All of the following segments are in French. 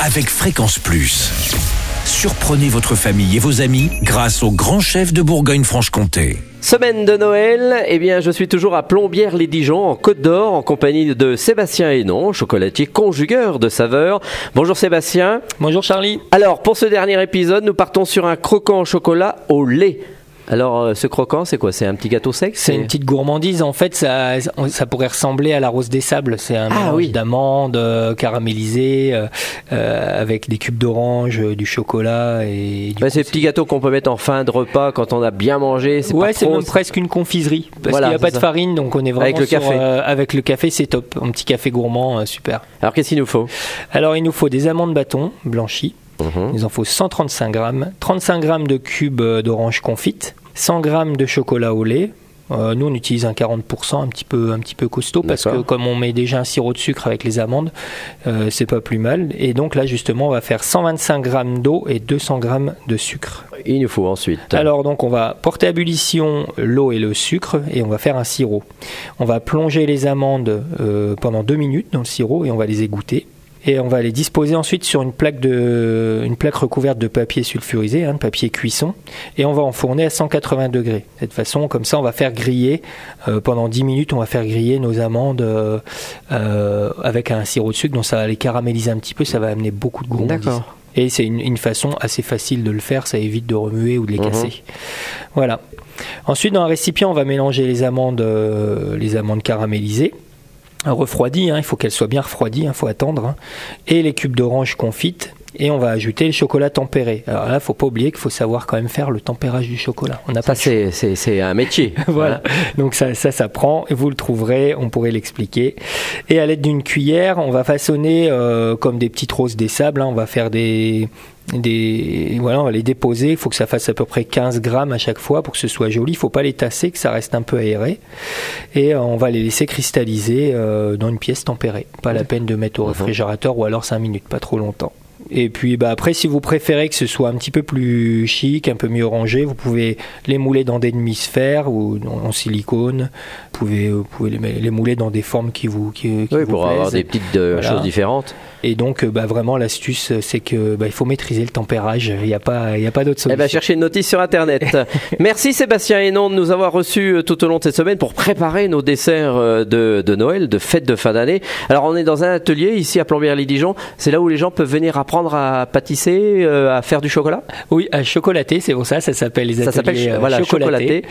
avec Fréquence Plus. Surprenez votre famille et vos amis grâce au grand chef de Bourgogne-Franche-Comté. Semaine de Noël, eh bien je suis toujours à Plombières-les-Dijon en Côte d'Or en compagnie de Sébastien Hénon, chocolatier conjugueur de saveurs. Bonjour Sébastien. Bonjour Charlie. Alors pour ce dernier épisode, nous partons sur un croquant au chocolat au lait. Alors, euh, ce croquant, c'est quoi? C'est un petit gâteau sec? C'est une petite gourmandise. En fait, ça, ça pourrait ressembler à la rose des sables. C'est un Ah, mélange oui. d'amandes euh, caramélisées euh, avec des cubes d'orange, du chocolat et du Ouais, c'est petit gâteau qu'on peut mettre en fin de repas quand on a bien mangé. C'est Ouais, c'est presque une confiserie parce Voilà, qu'il n'y a pas de farine, donc on est vraiment Avec le sur, café. euh, avec le café, c'est top. Un petit café gourmand, euh, super. Alors, qu'est-ce qu'il nous faut? Alors, il nous faut des amandes bâtons blanchies. Mhm. Il en faut 135 grammes, 35 grammes de cubes euh, d'orange confite, 100 grammes de chocolat au lait. Euh, nous, on utilise un 40%, un petit peu, un petit peu costaud, parce que comme on met déjà un sirop de sucre avec les amandes, euh, c'est pas plus mal. Et donc là, justement, on va faire 125 grammes d'eau et 200 grammes de sucre. Il nous faut ensuite. Alors donc on va porter à ébullition l'eau et le sucre et on va faire un sirop. On va plonger les amandes euh, pendant deux minutes dans le sirop et on va les égoutter. Et on va les disposer ensuite sur une plaque, de, une plaque recouverte de papier sulfurisé, hein, de papier cuisson, et on va enfourner à 180 degrés. De cette façon, comme ça, on va faire griller euh, pendant 10 minutes, on va faire griller nos amandes euh, euh, avec un sirop de sucre, donc ça va les caraméliser un petit peu, ça va amener beaucoup de gourmandise. D'accord. Et c'est une, une façon assez facile de le faire, ça évite de remuer ou de les Mhm. casser. Voilà. Ensuite, dans un récipient, on va mélanger les amandes, les amandes caramélisées, refroidies. hein, il faut qu'elles soient bien refroidies, il faut attendre. hein, et les cubes d'orange confites. Et on va ajouter le chocolat tempéré. Alors là, faut pas oublier qu'il faut savoir quand même faire le tempérage du chocolat. On n'a Ça, c'est, c'est, un métier. Voilà. Donc ça, ça, ça prend. Vous le trouverez. On pourrait l'expliquer. Et à l'aide d'une cuillère, on va façonner euh, comme des petites roses des sables. hein. On va faire des des voilà on va les déposer il faut que ça fasse à peu près 15 grammes à chaque fois pour que ce soit joli il faut pas les tasser que ça reste un peu aéré et euh, on va les laisser cristalliser euh, dans une pièce tempérée pas la peine de mettre au Mhm. réfrigérateur ou alors 5 minutes pas trop longtemps et puis bah, après, si vous préférez que ce soit un petit peu plus chic, un peu mieux rangé, vous pouvez les mouler dans des demi-sphères ou en silicone. Vous pouvez, vous pouvez les, les mouler dans des formes qui vous, qui, qui Oui, vous pour avoir des petites euh, Voilà. choses différentes. Et donc, euh, bah, vraiment, l'astuce, c'est que bah, il faut maîtriser le tempérage. Il n'y a pas, il y a pas d'autre Eh solution. ben, cherchez une notice sur Internet. Merci Sébastien Hénon de nous avoir reçus euh, tout au long de cette semaine pour préparer nos desserts euh, de, de Noël, de fête de fin d'année. Alors, on est dans un atelier ici à Plombières-les-Dijon. C'est là où les gens peuvent venir apprendre à pâtisser, euh, à faire du chocolat? Oui, à chocolaté, c'est pour ça, ça s'appelle les Ça s'appelle ateliers euh, voilà, chocolatés. chocolaté.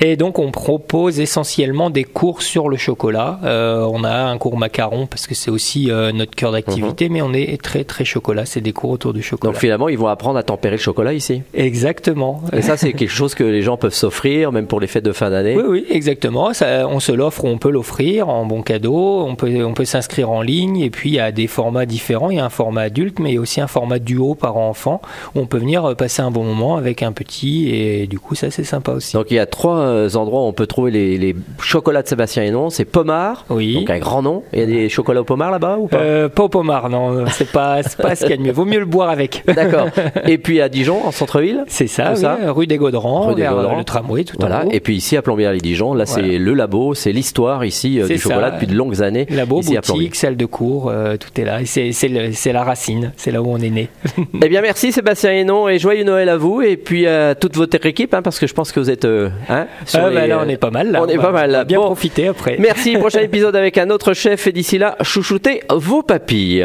Et donc on propose essentiellement des cours sur le chocolat. Euh, on a un cours macaron parce que c'est aussi euh, notre cœur d'activité, mais on est très très chocolat. C'est des cours autour du chocolat. Donc, finalement, ils vont apprendre à tempérer le chocolat ici. Exactement. Et ça, c'est quelque chose que les gens peuvent s'offrir, même pour les fêtes de fin d'année. Oui, oui, exactement. Ça, on se l'offre ou on peut l'offrir en bon cadeau. On peut, on peut s'inscrire en ligne. Et puis, il y a des formats différents. Il y a un format adulte, mais il y a aussi un format duo parent-enfant où on peut venir euh, passer un bon moment avec un petit. Et du coup, ça, c'est sympa aussi. Donc il y a trois euh, endroits où on peut trouver les, les chocolats de Sébastien Hénon. C'est Pommard, Oui. donc un grand nom. Il y a des chocolats au pommard là-bas ou pas? Euh, pas au pommard, non, c'est pas, pas ce qu'il y a de mieux. Vaut mieux le boire avec. D'accord. Et puis à Dijon, en centre-ville. C'est ça, oui, ça rue des Gaudrans, Rue des vers Gaudrans. le tramway tout Voilà. en haut. Et puis ici à Plombières-les-Dijon, là c'est le labo, c'est l'histoire ici euh, du chocolat ça. depuis de longues années. Labo, ici boutique, salle de cours, euh, tout est là. C'est la racine, c'est là où on est né. Eh bien merci Sébastien Hénon et joyeux Noël à vous et puis à toute votre équipe hein, parce que je pense que vous êtes euh, hein, sur Ah, bah les, là, euh, on est pas mal. Là. on est pas mal, là. bien Bon. profiter après. Merci. Prochain épisode avec un autre chef et d'ici là, chouchoutez vos papilles.